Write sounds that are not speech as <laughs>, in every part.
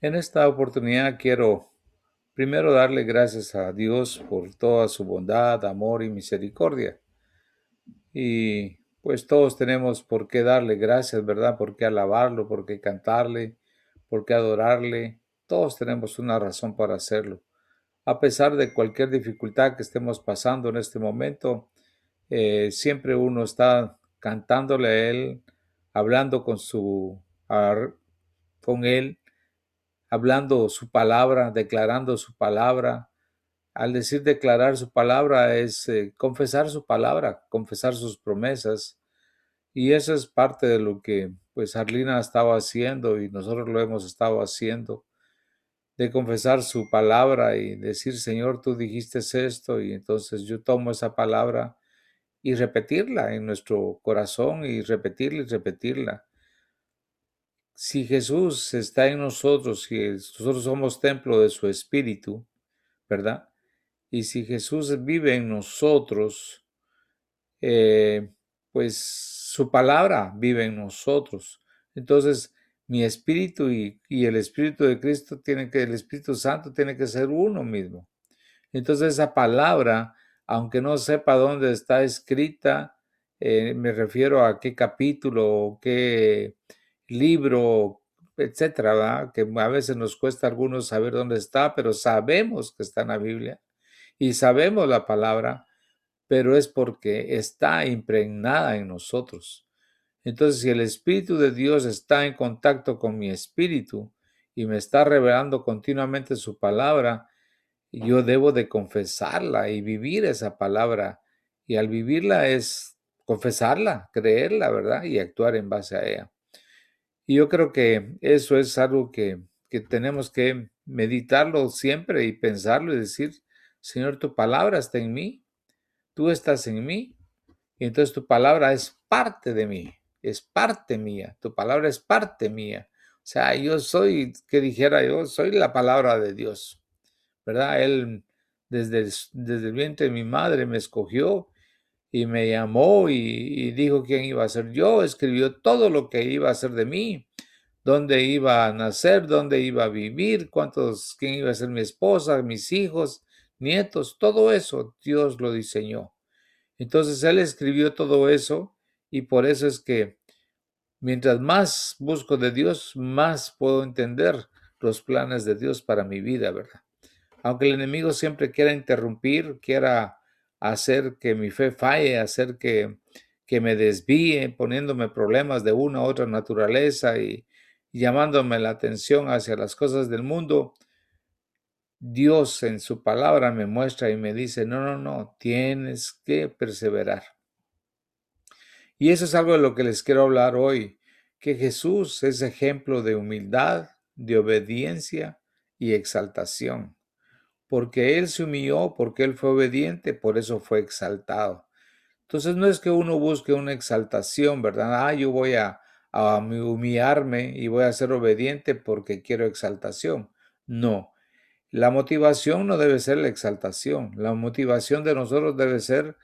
En esta oportunidad quiero primero darle gracias a Dios por toda su bondad, amor y misericordia. Y pues todos tenemos por qué darle gracias, ¿verdad? Por qué alabarlo, por qué cantarle, por qué adorarle. Todos tenemos una razón para hacerlo. A pesar de cualquier dificultad que estemos pasando en este momento, eh, siempre uno está cantándole a Él, hablando con su, con Él, hablando su palabra, declarando su palabra. Al decir declarar su palabra es eh, confesar su palabra, confesar sus promesas. Y eso es parte de lo que pues Arlina estaba haciendo y nosotros lo hemos estado haciendo, de confesar su palabra y decir, Señor, tú dijiste esto y entonces yo tomo esa palabra y repetirla en nuestro corazón y repetirla y repetirla si Jesús está en nosotros, si nosotros somos templo de su Espíritu, ¿verdad? Y si Jesús vive en nosotros, eh, pues su palabra vive en nosotros. Entonces, mi espíritu y, el espíritu de Cristo tiene que, el Espíritu Santo tiene que ser uno mismo. Entonces, esa palabra, aunque no sepa dónde está escrita, eh, me refiero a qué capítulo o qué libro, etcétera, que a veces nos cuesta a algunos saber dónde está, pero sabemos que está en la Biblia y sabemos la palabra, pero es porque está impregnada en nosotros. Entonces, si el Espíritu de Dios está en contacto con mi espíritu y me está revelando continuamente su palabra, yo debo de confesarla y vivir esa palabra. Y al vivirla es confesarla, creerla, ¿verdad? Y actuar en base a ella. Y yo creo que eso es algo que, tenemos que meditarlo siempre y pensarlo y decir, Señor, tu palabra está en mí, tú estás en mí, y entonces tu palabra es parte de mí, es parte mía, tu palabra es parte mía. O sea, yo soy, que dijera yo, soy la palabra de Dios, ¿verdad? Él desde, desde el vientre de mi madre me escogió y me llamó y, dijo quién iba a ser yo, escribió todo lo que iba a ser de mí, dónde iba a nacer, dónde iba a vivir, cuántos, quién iba a ser mi esposa, mis hijos, nietos, todo eso Dios lo diseñó. Entonces Él escribió todo eso y por eso es que mientras más busco de Dios, más puedo entender los planes de Dios para mi vida, ¿verdad? Aunque el enemigo siempre quiera interrumpir, quiera hacer que mi fe falle, hacer que, que me desvíe, poniéndome problemas de una u otra naturaleza y, llamándome la atención hacia las cosas del mundo, Dios en su palabra me muestra y me dice, no, no, no, tienes que perseverar. Y eso es algo de lo que les quiero hablar hoy, que Jesús es ejemplo de humildad, de obediencia y exaltación porque Él se humilló, porque Él fue obediente, por eso fue exaltado. Entonces no es que uno busque una exaltación, ¿verdad? Ah, yo voy a, humillarme y voy a ser obediente porque quiero exaltación. No, la motivación no debe ser la exaltación. La motivación de nosotros debe ser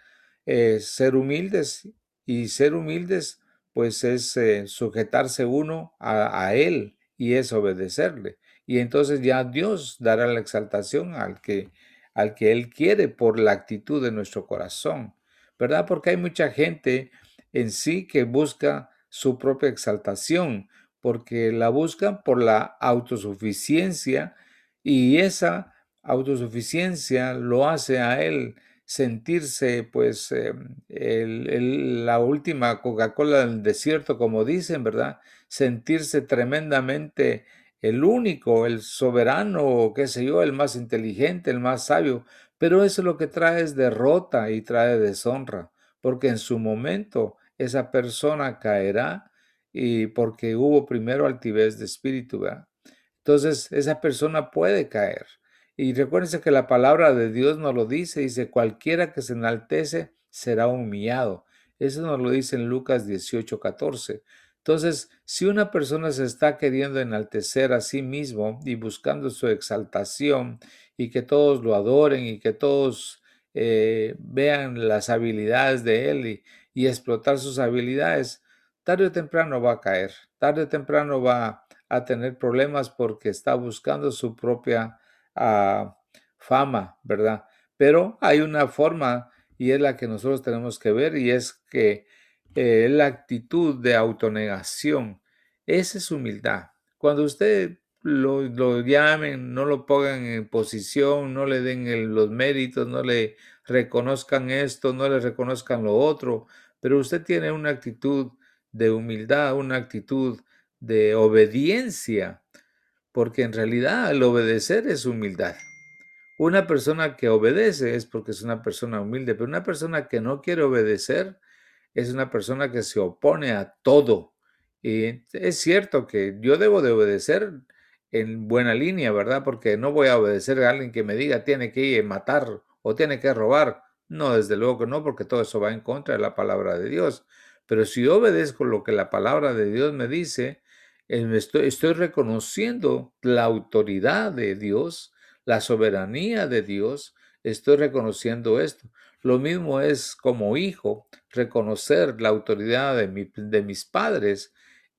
eh, ser humildes y ser humildes pues es eh, sujetarse uno a, a Él y es obedecerle y entonces ya Dios dará la exaltación al que, al que Él quiere por la actitud de nuestro corazón, ¿verdad? Porque hay mucha gente en sí que busca su propia exaltación, porque la buscan por la autosuficiencia y esa autosuficiencia lo hace a Él sentirse pues em, la última Coca-Cola del desierto, como dicen, ¿verdad? Sentirse tremendamente el único, el soberano, qué sé yo, el más inteligente, el más sabio, pero eso lo que trae es derrota y trae deshonra, porque en su momento esa persona caerá y porque hubo primero altivez de espíritu, ¿verdad? Entonces esa persona puede caer. Y recuérdense que la palabra de Dios nos lo dice, dice, cualquiera que se enaltece será humillado. Eso nos lo dice en Lucas 18, 14. Entonces, si una persona se está queriendo enaltecer a sí mismo y buscando su exaltación y que todos lo adoren y que todos eh, vean las habilidades de él y, explotar sus habilidades, tarde o temprano va a caer, tarde o temprano va a tener problemas porque está buscando su propia ah, fama, ¿verdad? Pero hay una forma y es la que nosotros tenemos que ver y es que eh, la actitud de autonegación, esa es humildad. Cuando usted lo, lo, llamen, no lo pongan en posición, no le den los méritos, no le reconozcan esto, no le reconozcan lo otro, pero usted tiene una actitud de humildad, una actitud de obediencia, porque en realidad el obedecer es humildad. Una persona que obedece es porque es una persona humilde, pero una persona que no quiere obedecer es una persona que se opone a todo. Y es cierto que yo debo de obedecer en buena línea, ¿verdad? Porque no voy a obedecer a alguien que me diga tiene que matar o tiene que robar. No, desde luego que no, porque todo eso va en contra de la palabra de Dios. Pero si obedezco lo que la palabra de Dios me dice, estoy, estoy reconociendo la autoridad de Dios la soberanía de Dios, estoy reconociendo esto. Lo mismo es como hijo, reconocer la autoridad de, de mis padres.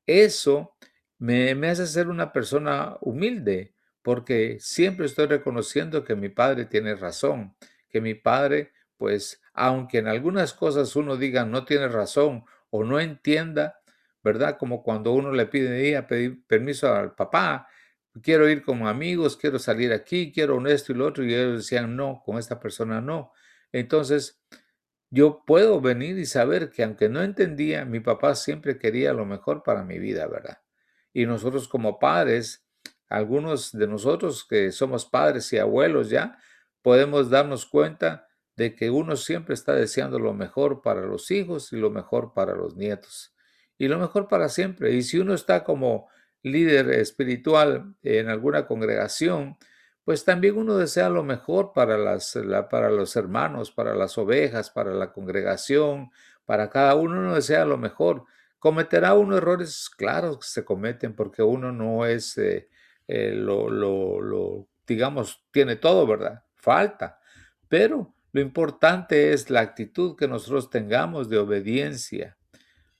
Eso me, hace ser una persona humilde, porque siempre estoy reconociendo que mi padre tiene razón, que mi padre, pues, aunque en algunas cosas uno diga no tiene razón o no entienda, ¿verdad? Como cuando uno le pide pedir permiso al papá quiero ir como amigos, quiero salir aquí, quiero esto y lo otro, y ellos decían, no, con esta persona no. Entonces, yo puedo venir y saber que aunque no entendía, mi papá siempre quería lo mejor para mi vida, ¿verdad? Y nosotros como padres, algunos de nosotros que somos padres y abuelos ya, podemos darnos cuenta de que uno siempre está deseando lo mejor para los hijos y lo mejor para los nietos. Y lo mejor para siempre. Y si uno está como líder espiritual en alguna congregación, pues también uno desea lo mejor para, las, para los hermanos, para las ovejas, para la congregación, para cada uno uno desea lo mejor. Cometerá uno errores, claro que se cometen porque uno no es eh, eh, lo, lo, lo, digamos, tiene todo, ¿verdad? Falta. Pero lo importante es la actitud que nosotros tengamos de obediencia,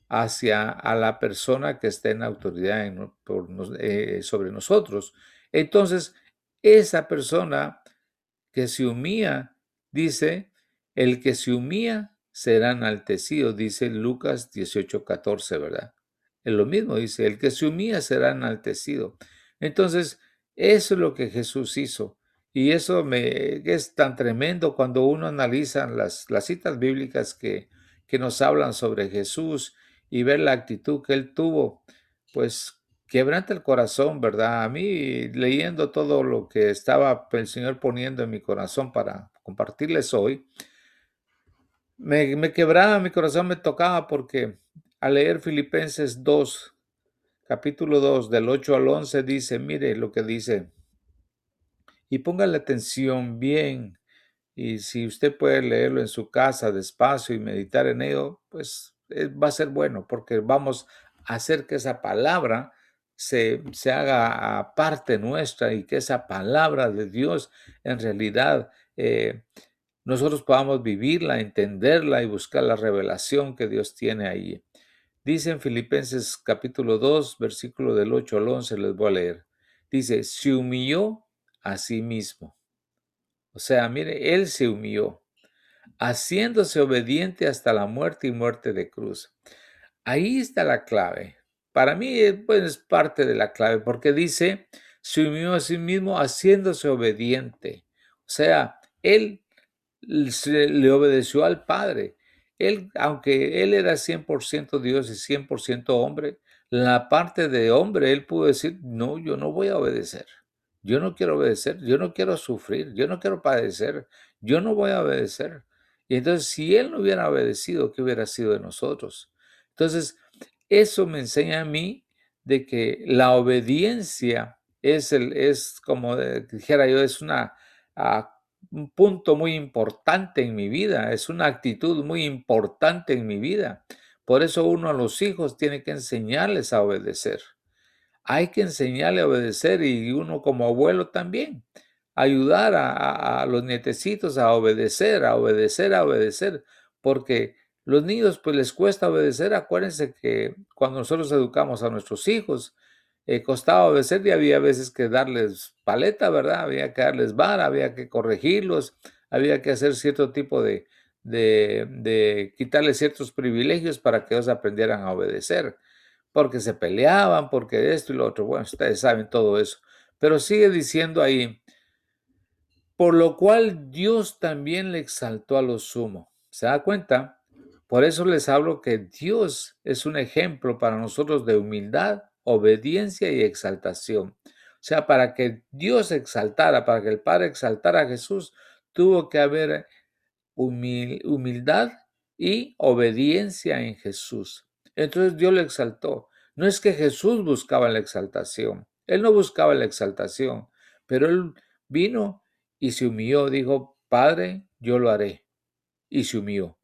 hacia a la persona que esté en autoridad eh, sobre nosotros. Entonces, esa persona que se humilla, dice, el que se humilla será enaltecido, dice Lucas 18:14, ¿verdad? Es lo mismo, dice, el que se humilla será enaltecido. Entonces, eso es lo que Jesús hizo. Y eso me, es tan tremendo cuando uno analiza las, las citas bíblicas que, que nos hablan sobre Jesús y ver la actitud que él tuvo, pues quebranta el corazón, ¿verdad? A mí, leyendo todo lo que estaba el Señor poniendo en mi corazón para compartirles hoy, me, me quebraba mi corazón, me tocaba porque al leer Filipenses 2, capítulo 2, del 8 al 11, dice, mire lo que dice, y póngale atención bien, y si usted puede leerlo en su casa despacio y meditar en ello, pues eh, va a ser bueno porque vamos a hacer que esa palabra se, se haga parte nuestra y que esa palabra de Dios en realidad eh, nosotros podamos vivirla, entenderla y buscar la revelación que Dios tiene ahí. Dice en Filipenses capítulo 2, versículo del 8 al 11, les voy a leer. Dice, se humilló a sí mismo. O sea, mire, Él se humilló haciéndose obediente hasta la muerte y muerte de cruz. Ahí está la clave. Para mí eh, pues, es parte de la clave porque dice, se unió a sí mismo haciéndose obediente. O sea, él le obedeció al Padre. Él, aunque él era 100% Dios y 100% hombre, la parte de hombre, él pudo decir, no, yo no voy a obedecer. Yo no quiero obedecer, yo no quiero sufrir, yo no quiero padecer, yo no voy a obedecer. Y entonces, si él no hubiera obedecido, ¿qué hubiera sido de nosotros? Entonces, eso me enseña a mí de que la obediencia es, el, es como dijera yo, es ah, un punto muy importante en mi vida, es una actitud muy importante en mi vida. Por eso uno a los hijos tiene que enseñarles a obedecer. Hay que enseñarle a obedecer y uno como abuelo también ayudar a, los nietecitos a obedecer, a obedecer, a obedecer, porque los niños pues les cuesta obedecer. Acuérdense que cuando nosotros educamos a nuestros hijos, eh, costaba obedecer y había veces que darles paleta, ¿verdad? Había que darles vara, había que corregirlos, había que hacer cierto tipo de, de, de quitarles ciertos privilegios para que ellos aprendieran a obedecer, porque se peleaban, porque esto y lo otro. Bueno, ustedes saben todo eso. Pero sigue diciendo ahí, por lo cual Dios también le exaltó a lo sumo. ¿Se da cuenta? Por eso les hablo que Dios es un ejemplo para nosotros de humildad, obediencia y exaltación. O sea, para que Dios exaltara, para que el Padre exaltara a Jesús, tuvo que haber humildad y obediencia en Jesús. Entonces Dios lo exaltó. No es que Jesús buscaba la exaltación, él no buscaba la exaltación, pero él vino y se humilló, dijo, Padre, yo lo haré. Y se humilló.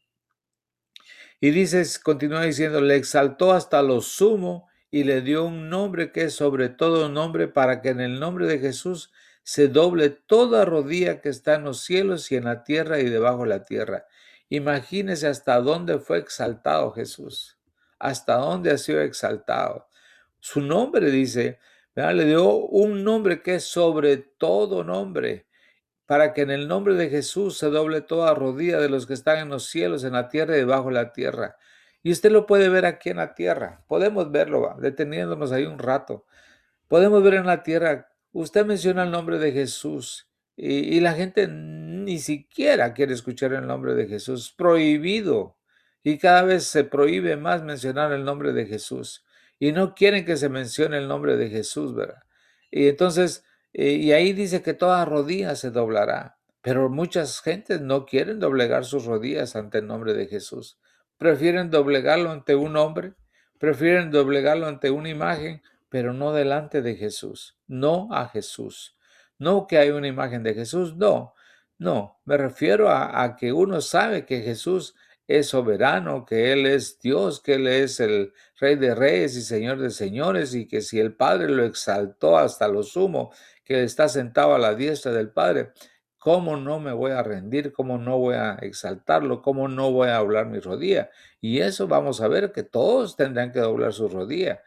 Y dices, continúa diciendo, le exaltó hasta lo sumo y le dio un nombre que es sobre todo nombre para que en el nombre de Jesús se doble toda rodilla que está en los cielos y en la tierra y debajo de la tierra. Imagínese hasta dónde fue exaltado Jesús, hasta dónde ha sido exaltado. Su nombre dice, le dio un nombre que es sobre todo nombre, para que en el nombre de Jesús se doble toda rodilla de los que están en los cielos, en la tierra y debajo de la tierra. Y usted lo puede ver aquí en la tierra. Podemos verlo, deteniéndonos ahí un rato. Podemos ver en la tierra Usted menciona el nombre de Jesús y, la gente ni siquiera quiere escuchar el nombre de Jesús. Prohibido. Y cada vez se prohíbe más mencionar el nombre de Jesús. Y no quieren que se mencione el nombre de Jesús, ¿verdad? Y entonces, eh, y ahí dice que toda rodilla se doblará. Pero muchas gentes no quieren doblegar sus rodillas ante el nombre de Jesús. Prefieren doblegarlo ante un hombre, prefieren doblegarlo ante una imagen, pero no delante de Jesús, no a Jesús. No que hay una imagen de Jesús, no, no, me refiero a, que uno sabe que Jesús es soberano, que Él es Dios, que Él es el Rey de Reyes y Señor de Señores, y que si el Padre lo exaltó hasta lo sumo, que está sentado a la diestra del Padre, ¿cómo no me voy a rendir? ¿Cómo no voy a exaltarlo? ¿Cómo no voy a doblar mi rodilla? Y eso vamos a ver que todos tendrán que doblar su rodilla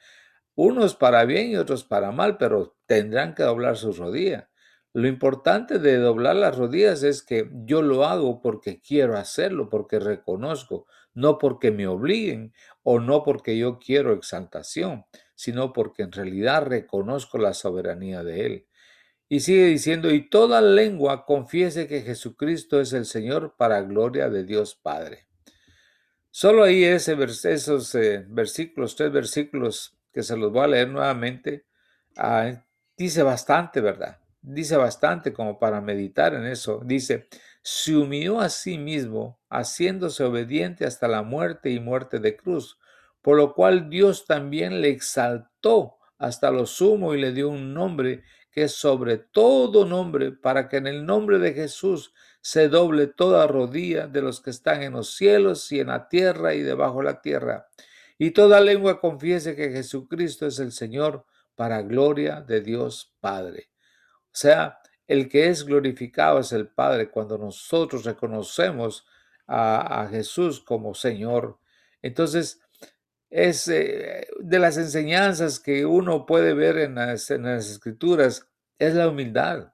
unos para bien y otros para mal, pero tendrán que doblar sus rodillas. Lo importante de doblar las rodillas es que yo lo hago porque quiero hacerlo, porque reconozco, no porque me obliguen o no porque yo quiero exaltación, sino porque en realidad reconozco la soberanía de Él. Y sigue diciendo, y toda lengua confiese que Jesucristo es el Señor para gloria de Dios Padre. Solo ahí ese, esos eh, versículos, tres versículos que se los voy a leer nuevamente, ah, dice bastante, ¿verdad? Dice bastante como para meditar en eso. Dice, se humilló a sí mismo, haciéndose obediente hasta la muerte y muerte de cruz, por lo cual Dios también le exaltó hasta lo sumo y le dio un nombre que sobre todo nombre, para que en el nombre de Jesús se doble toda rodilla de los que están en los cielos y en la tierra y debajo de la tierra y toda lengua confiese que Jesucristo es el Señor para gloria de Dios Padre. O sea, el que es glorificado es el Padre cuando nosotros reconocemos a, Jesús como Señor. Entonces, es eh, de las enseñanzas que uno puede ver en las, escrituras, es la humildad.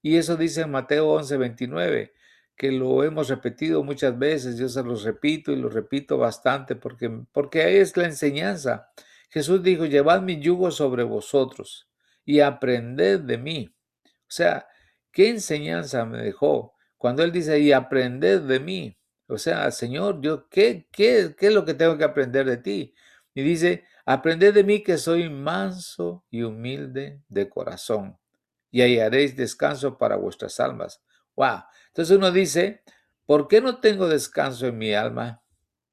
Y eso dice en Mateo 11, 29 que lo hemos repetido muchas veces, yo se los repito y lo repito bastante porque, porque ahí es la enseñanza. Jesús dijo, llevad mi yugo sobre vosotros y aprended de mí. O sea, ¿qué enseñanza me dejó? Cuando Él dice, y aprended de mí. O sea, Señor, yo, ¿qué, qué, qué es lo que tengo que aprender de ti? Y dice, aprended de mí que soy manso y humilde de corazón, y hallaréis descanso para vuestras almas Wow. Entonces uno dice, ¿por qué no tengo descanso en mi alma?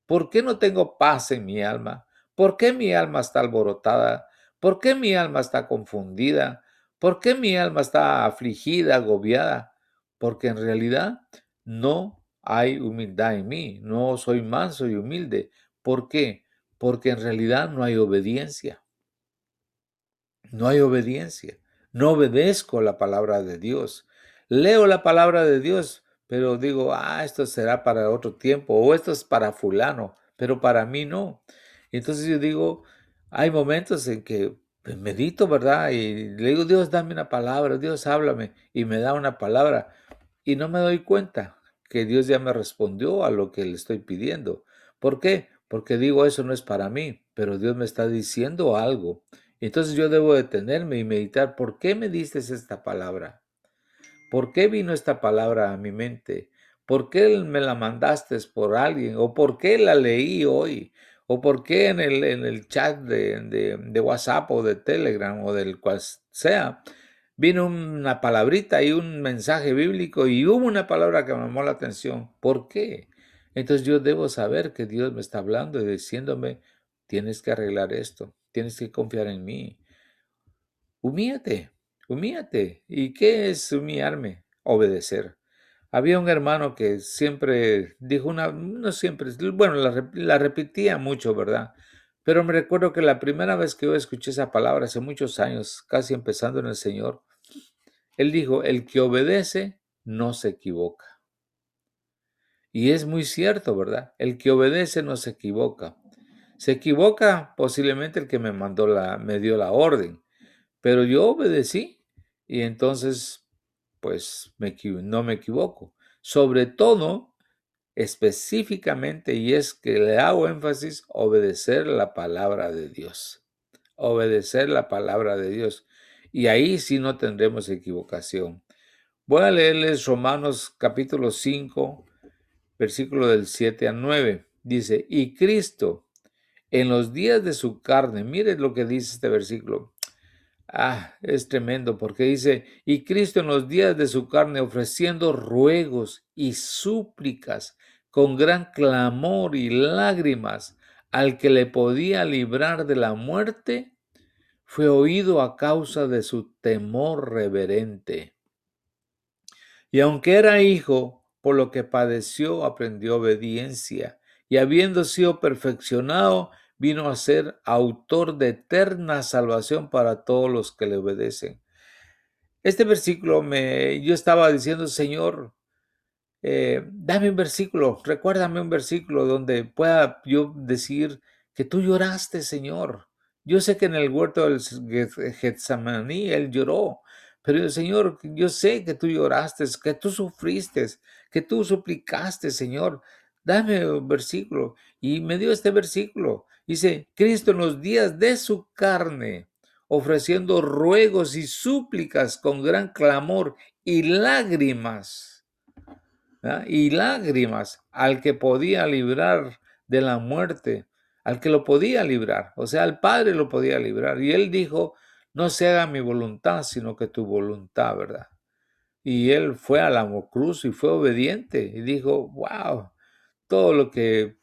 ¿Por qué no tengo paz en mi alma? ¿Por qué mi alma está alborotada? ¿Por qué mi alma está confundida? ¿Por qué mi alma está afligida, agobiada? Porque en realidad no hay humildad en mí, no soy manso y humilde. ¿Por qué? Porque en realidad no hay obediencia. No hay obediencia. No obedezco la palabra de Dios leo la palabra de Dios, pero digo, ah, esto será para otro tiempo o esto es para fulano, pero para mí no. Entonces yo digo, hay momentos en que medito, ¿verdad? Y le digo, Dios, dame una palabra, Dios, háblame. Y me da una palabra. Y no me doy cuenta que Dios ya me respondió a lo que le estoy pidiendo. ¿Por qué? Porque digo, eso no es para mí, pero Dios me está diciendo algo. Entonces yo debo detenerme y meditar, ¿por qué me diste esta palabra? ¿Por qué vino esta palabra a mi mente? ¿Por qué me la mandaste por alguien? ¿O por qué la leí hoy? ¿O por qué en el, en el chat de, de, WhatsApp o de Telegram o del cual sea, vino una palabrita y un mensaje bíblico y hubo una palabra que me llamó la atención? ¿Por qué? Entonces yo debo saber que Dios me está hablando y diciéndome, tienes que arreglar esto, tienes que confiar en mí. Humíate, humíate. ¿Y qué es humillarme? Obedecer. Había un hermano que siempre dijo una, no siempre, bueno, la, repetía mucho, ¿verdad? Pero me recuerdo que la primera vez que yo escuché esa palabra, hace muchos años, casi empezando en el Señor, él dijo, el que obedece no se equivoca. Y es muy cierto, ¿verdad? El que obedece no se equivoca. Se equivoca posiblemente el que me mandó la, me dio la orden, pero yo obedecí y entonces pues no me equivoco. Sobre todo, específicamente, y es que le hago énfasis, obedecer la palabra de Dios. Obedecer la palabra de Dios. Y ahí sí no tendremos equivocación. Voy a leerles Romanos capítulo 5, versículo del 7 al 9. Dice, y Cristo en los días de su carne, miren lo que dice este versículo, Ah, es tremendo porque dice, y Cristo en los días de su carne ofreciendo ruegos y súplicas con gran clamor y lágrimas al que le podía librar de la muerte, fue oído a causa de su temor reverente. Y aunque era hijo, por lo que padeció, aprendió obediencia, y habiendo sido perfeccionado, vino a ser autor de eterna salvación para todos los que le obedecen. Este versículo me, yo estaba diciendo, Señor, eh, dame un versículo, recuérdame un versículo donde pueda yo decir que tú lloraste, Señor. Yo sé que en el huerto del Getsemaní él lloró, pero Señor, yo sé que tú lloraste, que tú sufriste, que tú suplicaste, Señor. Dame un versículo. Y me dio este versículo. Dice, Cristo en los días de su carne, ofreciendo ruegos y súplicas con gran clamor y lágrimas, y lágrimas al que podía librar de la muerte, al que lo podía librar, o sea, al Padre lo podía librar. Y él dijo, no se haga mi voluntad, sino que tu voluntad, ¿verdad? Y él fue a la cruz y fue obediente y dijo, wow, todo lo que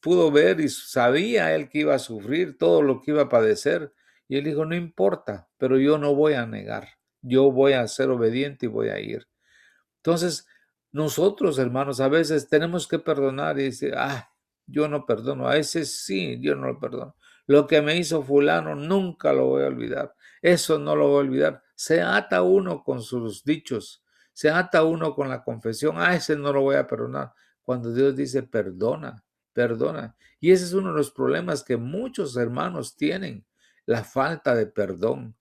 pudo ver y sabía él que iba a sufrir todo lo que iba a padecer. Y él dijo, no importa, pero yo no voy a negar, yo voy a ser obediente y voy a ir. Entonces, nosotros, hermanos, a veces tenemos que perdonar y decir, ah, yo no perdono, a ese sí, yo no lo perdono. Lo que me hizo fulano nunca lo voy a olvidar. Eso no lo voy a olvidar. Se ata uno con sus dichos, se ata uno con la confesión, a ese no lo voy a perdonar. Cuando Dios dice perdona, perdona. Y ese es uno de los problemas que muchos hermanos tienen, la falta de perdón.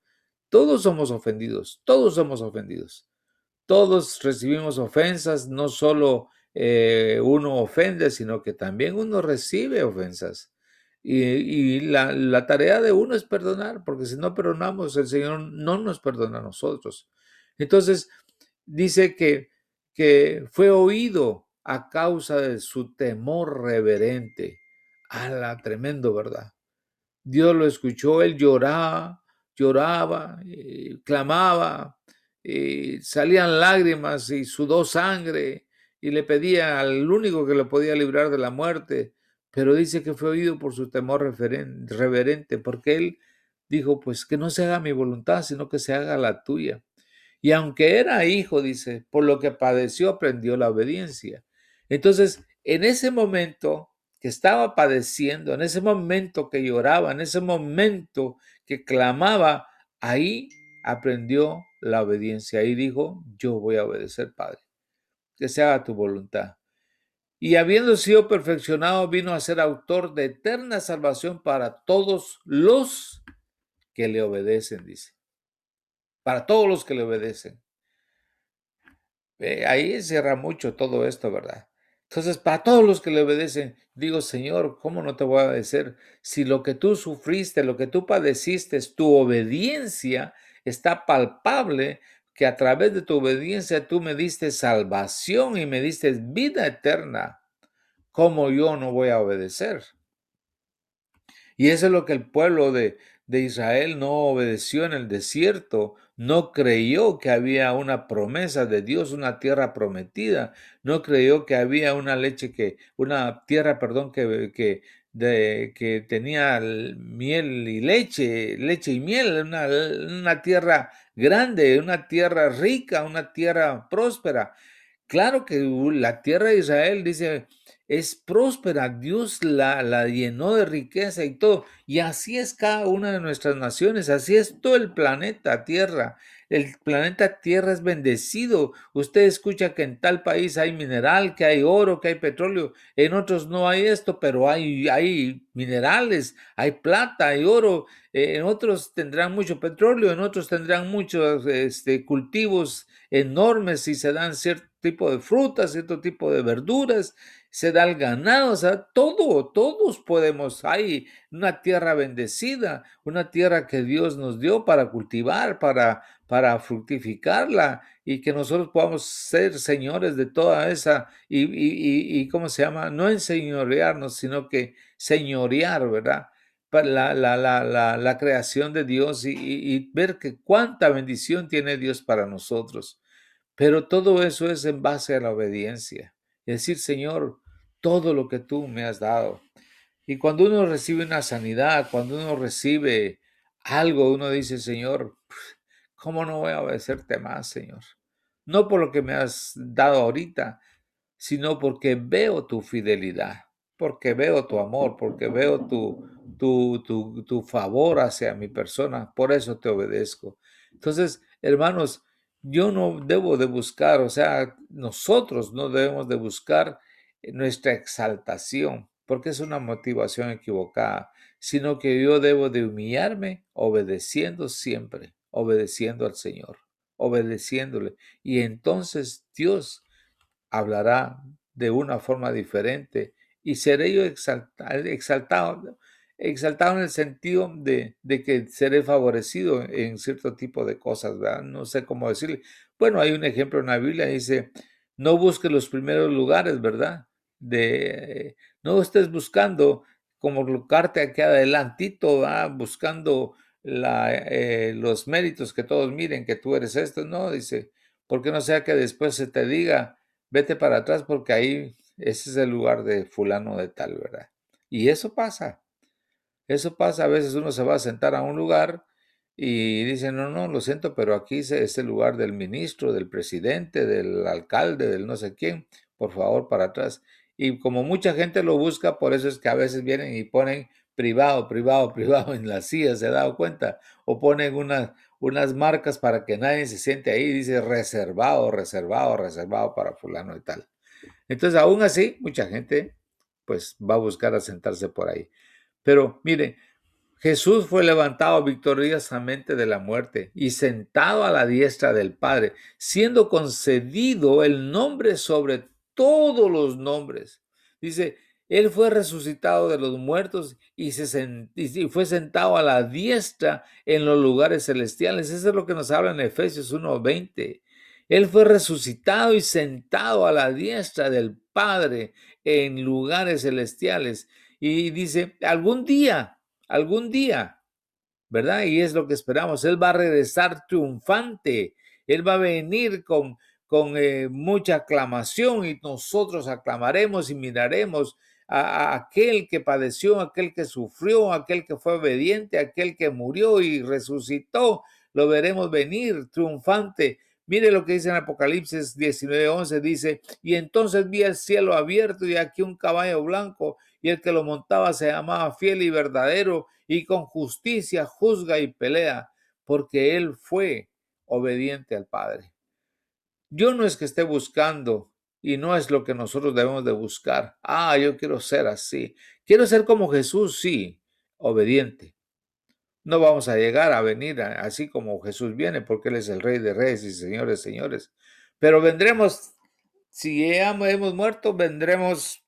Todos somos ofendidos, todos somos ofendidos. Todos recibimos ofensas, no solo eh, uno ofende, sino que también uno recibe ofensas. Y, la, la, tarea de uno es perdonar, porque si no perdonamos, el Señor no nos perdona a nosotros. Entonces, dice que, que fue oído a causa de su temor reverente. A la tremendo, ¿verdad? Dios lo escuchó, él lloraba, lloraba, clamaba, y salían lágrimas y sudó sangre y le pedía al único que lo podía librar de la muerte, pero dice que fue oído por su temor reverente, porque él dijo, pues que no se haga mi voluntad, sino que se haga la tuya. Y aunque era hijo, dice, por lo que padeció aprendió la obediencia. Entonces, en ese momento que estaba padeciendo, en ese momento que lloraba, en ese momento que clamaba, ahí aprendió la obediencia. Ahí dijo, yo voy a obedecer, Padre, que se haga tu voluntad. Y habiendo sido perfeccionado, vino a ser autor de eterna salvación para todos los que le obedecen, dice. Para todos los que le obedecen. ahí cierra mucho todo esto, ¿verdad? Entonces, para todos los que le obedecen, digo, Señor, ¿cómo no te voy a obedecer? Si lo que tú sufriste, lo que tú padeciste, tu obediencia está palpable, que a través de tu obediencia tú me diste salvación y me diste vida eterna. ¿Cómo yo no voy a obedecer? Y eso es lo que el pueblo de, de Israel no obedeció en el desierto, no creyó que había una promesa de Dios, una tierra prometida, no creyó que había una leche que, una tierra, perdón, que, que, de, que tenía miel y leche, leche y miel, una, una tierra grande, una tierra rica, una tierra próspera. Claro que la tierra de Israel dice, es próspera, Dios la, la, llenó de riqueza y todo. Y así es cada una de nuestras naciones, así es todo el planeta Tierra. El planeta Tierra es bendecido. Usted escucha que en tal país hay mineral, que hay oro, que hay petróleo. En otros no hay esto, pero hay, hay minerales, hay plata, hay oro. En otros tendrán mucho petróleo, en otros tendrán muchos este, cultivos enormes y se dan cierto tipo de frutas, cierto tipo de verduras se da el ganado, o sea, todo, todos podemos, hay una tierra bendecida, una tierra que Dios nos dio para cultivar, para, para fructificarla y que nosotros podamos ser señores de toda esa, y, y, y ¿cómo se llama? No enseñorearnos, sino que señorear, ¿verdad? La, la, la, la, creación de Dios y, y ver que cuánta bendición tiene Dios para nosotros. Pero todo eso es en base a la obediencia. Decir, Señor, todo lo que tú me has dado. Y cuando uno recibe una sanidad, cuando uno recibe algo, uno dice, Señor, ¿cómo no voy a obedecerte más, Señor? No por lo que me has dado ahorita, sino porque veo tu fidelidad, porque veo tu amor, porque veo tu, tu, tu, tu favor hacia mi persona. Por eso te obedezco. Entonces, hermanos, yo no debo de buscar, o sea, nosotros no debemos de buscar nuestra exaltación, porque es una motivación equivocada, sino que yo debo de humillarme obedeciendo siempre, obedeciendo al Señor, obedeciéndole. Y entonces Dios hablará de una forma diferente y seré yo exaltado, exaltado, exaltado en el sentido de, de, que seré favorecido en cierto tipo de cosas, ¿verdad? No sé cómo decirle. Bueno, hay un ejemplo en la Biblia, dice, no busque los primeros lugares, ¿verdad? de no estés buscando como colocarte aquí adelantito, buscando la, eh, los méritos que todos miren que tú eres esto, no, dice, porque no sea que después se te diga, vete para atrás porque ahí ese es el lugar de fulano de tal, ¿verdad? Y eso pasa, eso pasa, a veces uno se va a sentar a un lugar y dice, no, no, lo siento, pero aquí es el lugar del ministro, del presidente, del alcalde, del no sé quién, por favor, para atrás. Y como mucha gente lo busca, por eso es que a veces vienen y ponen privado, privado, <laughs> privado en las sillas, ¿se ha dado cuenta? O ponen unas, unas marcas para que nadie se siente ahí, dice reservado, reservado, reservado para fulano y tal. Entonces, aún así, mucha gente pues va a buscar asentarse por ahí. Pero mire, Jesús fue levantado victoriosamente de la muerte y sentado a la diestra del Padre, siendo concedido el nombre sobre todos los nombres. Dice, Él fue resucitado de los muertos y, y fue sentado a la diestra en los lugares celestiales. Eso es lo que nos habla en Efesios 1.20. Él fue resucitado y sentado a la diestra del Padre en lugares celestiales. Y dice, algún día, algún día, ¿verdad? Y es lo que esperamos. Él va a regresar triunfante. Él va a venir con, con eh, mucha aclamación y nosotros aclamaremos y miraremos a, aquel que padeció, aquel que sufrió, aquel que fue obediente, aquel que murió y resucitó. Lo veremos venir triunfante. Mire lo que dice en Apocalipsis 19:11, dice, y entonces vi el cielo abierto y aquí un caballo blanco y el que lo montaba se llamaba fiel y verdadero y con justicia juzga y pelea, porque él fue obediente al Padre. Yo no es que esté buscando y no es lo que nosotros debemos de buscar. Ah, yo quiero ser así. Quiero ser como Jesús, sí, obediente. No vamos a llegar a venir así como Jesús viene, porque Él es el Rey de Reyes y Señores, Señores. Pero vendremos, si ya hemos muerto, vendremos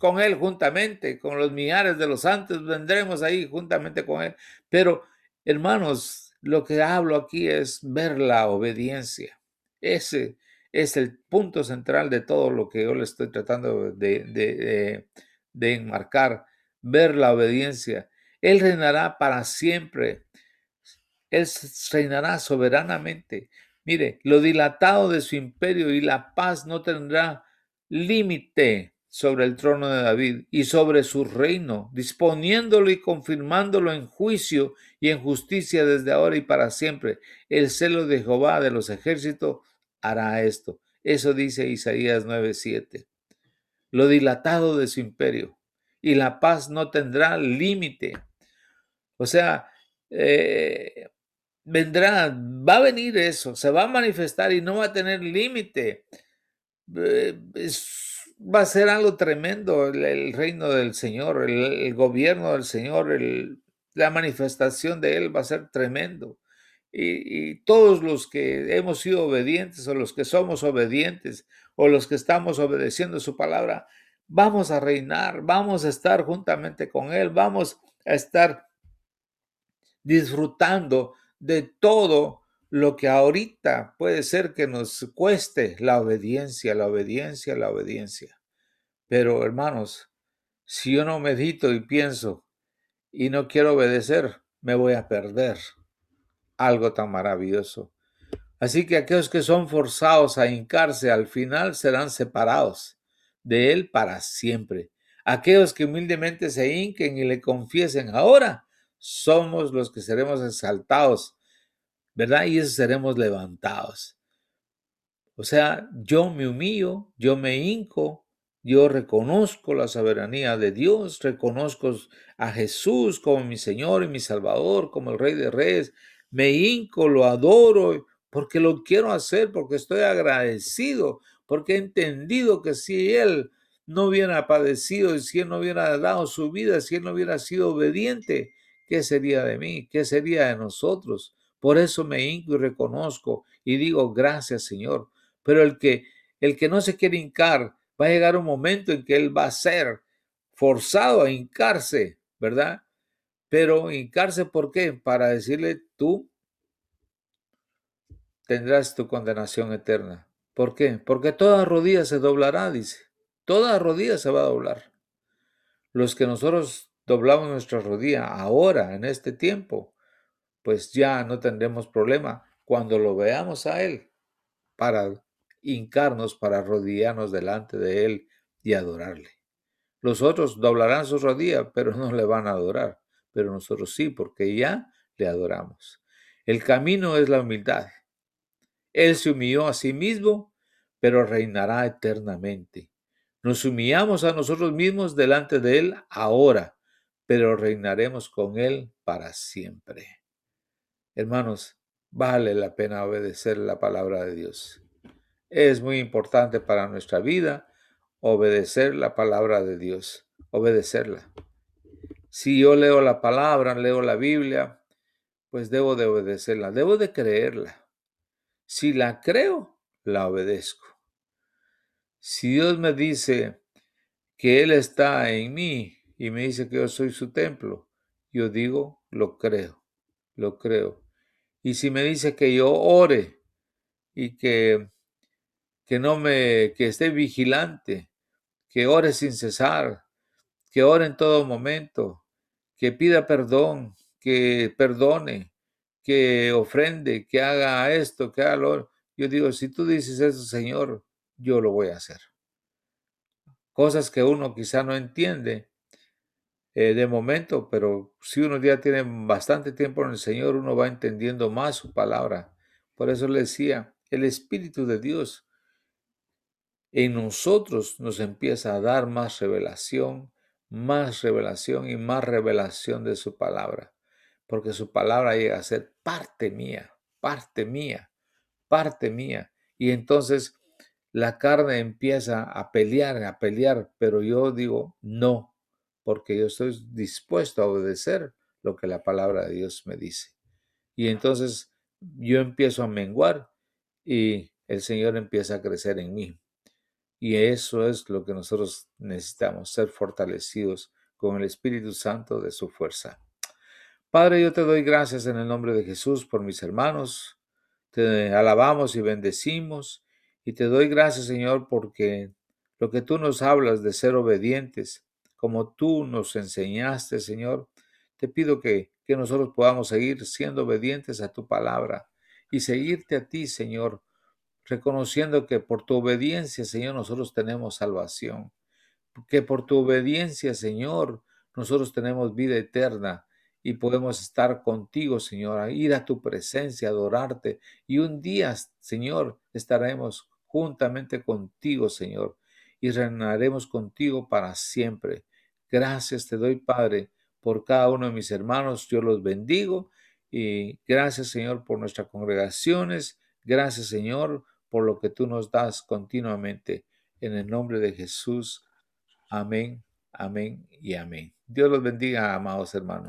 con Él juntamente, con los millares de los santos, vendremos ahí juntamente con Él. Pero, hermanos, lo que hablo aquí es ver la obediencia. Ese es el punto central de todo lo que yo le estoy tratando de, de, enmarcar, ver la obediencia. Él reinará para siempre. Él reinará soberanamente. Mire, lo dilatado de su imperio y la paz no tendrá límite sobre el trono de David y sobre su reino, disponiéndolo y confirmándolo en juicio y en justicia desde ahora y para siempre. El celo de Jehová de los ejércitos hará esto. Eso dice Isaías 9:7. Lo dilatado de su imperio y la paz no tendrá límite. O sea, eh, vendrá, va a venir eso, se va a manifestar y no va a tener límite. Eh, va a ser algo tremendo el, reino del Señor, el, gobierno del Señor, la manifestación de Él va a ser tremendo. Y, y, todos los que hemos sido obedientes o los que somos obedientes o los que estamos obedeciendo su palabra, vamos a reinar, vamos a estar juntamente con Él, vamos a estar disfrutando de todo lo que ahorita puede ser que nos cueste la obediencia, la obediencia, la obediencia. Pero hermanos, si yo no medito y pienso y no quiero obedecer, me voy a perder algo tan maravilloso. Así que aquellos que son forzados a hincarse al final serán separados de Él para siempre. Aquellos que humildemente se hinquen y le confiesen ahora somos los que seremos exaltados, ¿verdad? Y eso seremos levantados. O sea, yo me humillo, yo me hinco, yo reconozco la soberanía de Dios, reconozco a Jesús como mi Señor y mi Salvador, como el Rey de Reyes, me hinco, lo adoro, porque lo quiero hacer, porque estoy agradecido, porque he entendido que si Él no hubiera padecido, si Él no hubiera dado su vida, si Él no hubiera sido obediente, ¿qué sería de mí? ¿Qué sería de nosotros? Por eso me hinco y reconozco y digo gracias, Señor. Pero el que el que no se quiere hincar, va a llegar un momento en que él va a ser forzado a hincarse, ¿verdad? Pero hincarse, ¿por qué? Para decirle, tú tendrás tu condenación eterna. ¿Por qué? Porque toda rodilla se doblará, dice. Toda rodilla se va a doblar. Los que nosotros doblamos nuestra rodilla ahora, en este tiempo, pues ya no tendremos problema cuando lo veamos a Él para hincarnos, para arrodillarnos delante de Él y adorarle. Los otros doblarán su rodilla, pero no le van a adorar, pero nosotros sí, porque ya le adoramos. El camino es la humildad. Él se humilló a sí mismo, pero reinará eternamente. Nos humillamos a nosotros mismos delante de Él ahora, pero reinaremos con Él para siempre. Hermanos, vale la pena obedecer la palabra de Dios. Es muy importante para nuestra vida obedecer la palabra de Dios, obedecerla. Si yo leo la palabra, leo la Biblia, pues debo de obedecerla, debo de creerla. Si la creo, la obedezco. Si Dios me dice que Él está en mí y me dice que yo soy su templo, yo digo, lo creo, lo creo. Y si me dice que yo ore y que, que no me, que esté vigilante, que ore sin cesar, que ore en todo momento, que pida perdón, que perdone, que ofrende, que haga esto, que haga lo. Yo digo, si tú dices eso, Señor, yo lo voy a hacer. Cosas que uno quizá no entiende, eh, de momento, pero si uno ya tiene bastante tiempo en el Señor, uno va entendiendo más su palabra. Por eso le decía, el Espíritu de Dios en nosotros nos empieza a dar más revelación, más revelación y más revelación de su palabra, porque su palabra llega a ser parte mía, parte mía, parte mía. Y entonces la carne empieza a pelear, a pelear, pero yo digo, no, porque yo estoy dispuesto a obedecer lo que la palabra de Dios me dice. Y entonces yo empiezo a menguar y el Señor empieza a crecer en mí. Y eso es lo que nosotros necesitamos, ser fortalecidos con el Espíritu Santo de su fuerza. Padre, yo te doy gracias en el nombre de Jesús por mis hermanos. Te alabamos y bendecimos. Y te doy gracias, Señor, porque lo que tú nos hablas de ser obedientes, como tú nos enseñaste, Señor, te pido que, que nosotros podamos seguir siendo obedientes a tu palabra y seguirte a ti, Señor, reconociendo que por tu obediencia, Señor, nosotros tenemos salvación, que por tu obediencia, Señor, nosotros tenemos vida eterna y podemos estar contigo, Señor, ir a tu presencia, adorarte y un día, Señor, estaremos juntamente contigo, Señor, y reinaremos contigo para siempre. Gracias te doy, Padre, por cada uno de mis hermanos. Yo los bendigo y gracias, Señor, por nuestras congregaciones. Gracias, Señor, por lo que tú nos das continuamente. En el nombre de Jesús. Amén, amén y amén. Dios los bendiga, amados hermanos.